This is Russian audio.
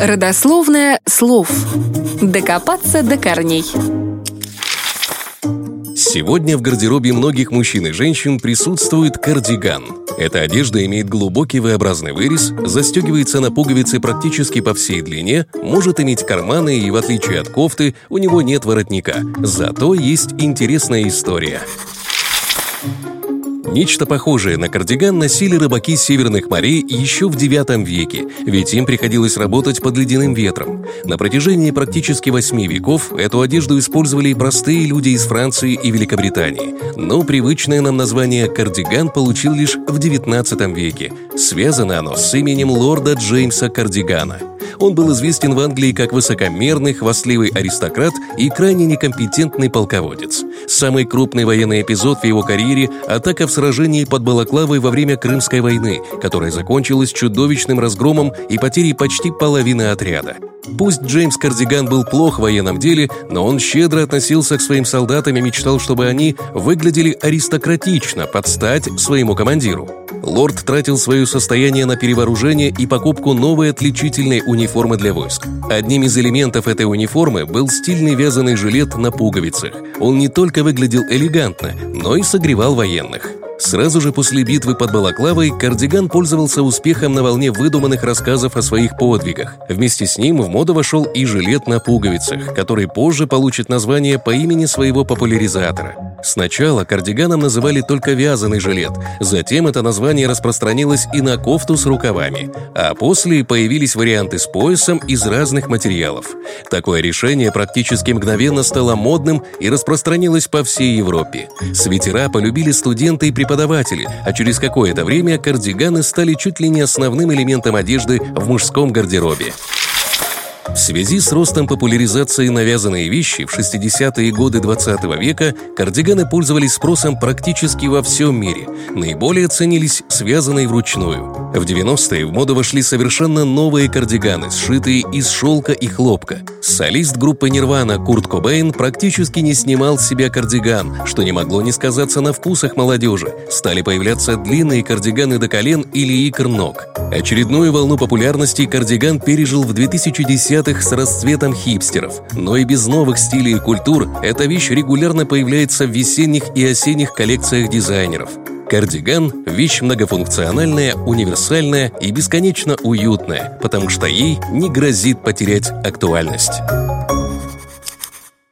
Родословное слов. Докопаться до корней. Сегодня в гардеробе многих мужчин и женщин присутствует кардиган. Эта одежда имеет глубокий V-образный вырез, застегивается на пуговицы практически по всей длине, может иметь карманы и, в отличие от кофты, у него нет воротника. Зато есть интересная история. Нечто похожее на кардиган носили рыбаки северных морей еще в IX веке, ведь им приходилось работать под ледяным ветром. На протяжении практически восьми веков эту одежду использовали и простые люди из Франции и Великобритании. Но привычное нам название «кардиган» получил лишь в XIX веке. Связано оно с именем лорда Джеймса Кардигана – он был известен в Англии как высокомерный, хвастливый аристократ и крайне некомпетентный полководец. Самый крупный военный эпизод в его карьере – атака в сражении под Балаклавой во время Крымской войны, которая закончилась чудовищным разгромом и потерей почти половины отряда. Пусть Джеймс Кардиган был плох в военном деле, но он щедро относился к своим солдатам и мечтал, чтобы они выглядели аристократично, под стать своему командиру. Лорд тратил свое состояние на перевооружение и покупку новой отличительной униформы для войск. Одним из элементов этой униформы был стильный вязаный жилет на пуговицах. Он не только выглядел элегантно, но и согревал военных. Сразу же после битвы под Балаклавой Кардиган пользовался успехом на волне выдуманных рассказов о своих подвигах. Вместе с ним в моду вошел и жилет на пуговицах, который позже получит название по имени своего популяризатора. Сначала кардиганом называли только вязаный жилет, затем это название распространилось и на кофту с рукавами, а после появились варианты с поясом из разных материалов. Такое решение практически мгновенно стало модным и распространилось по всей Европе. Свитера полюбили студенты и преподаватели, а через какое-то время кардиганы стали чуть ли не основным элементом одежды в мужском гардеробе. В связи с ростом популяризации навязанной вещи в 60-е годы 20 века кардиганы пользовались спросом практически во всем мире. Наиболее ценились связанные вручную. В 90-е в моду вошли совершенно новые кардиганы, сшитые из шелка и хлопка. Солист группы Nirvana Курт Кобейн практически не снимал с себя кардиган, что не могло не сказаться на вкусах молодежи. Стали появляться длинные кардиганы до колен или икр ног. Очередную волну популярности кардиган пережил в 2010-х с расцветом хипстеров. Но и без новых стилей и культур эта вещь регулярно появляется в весенних и осенних коллекциях дизайнеров. Кардиган – вещь многофункциональная, универсальная и бесконечно уютная, потому что ей не грозит потерять актуальность.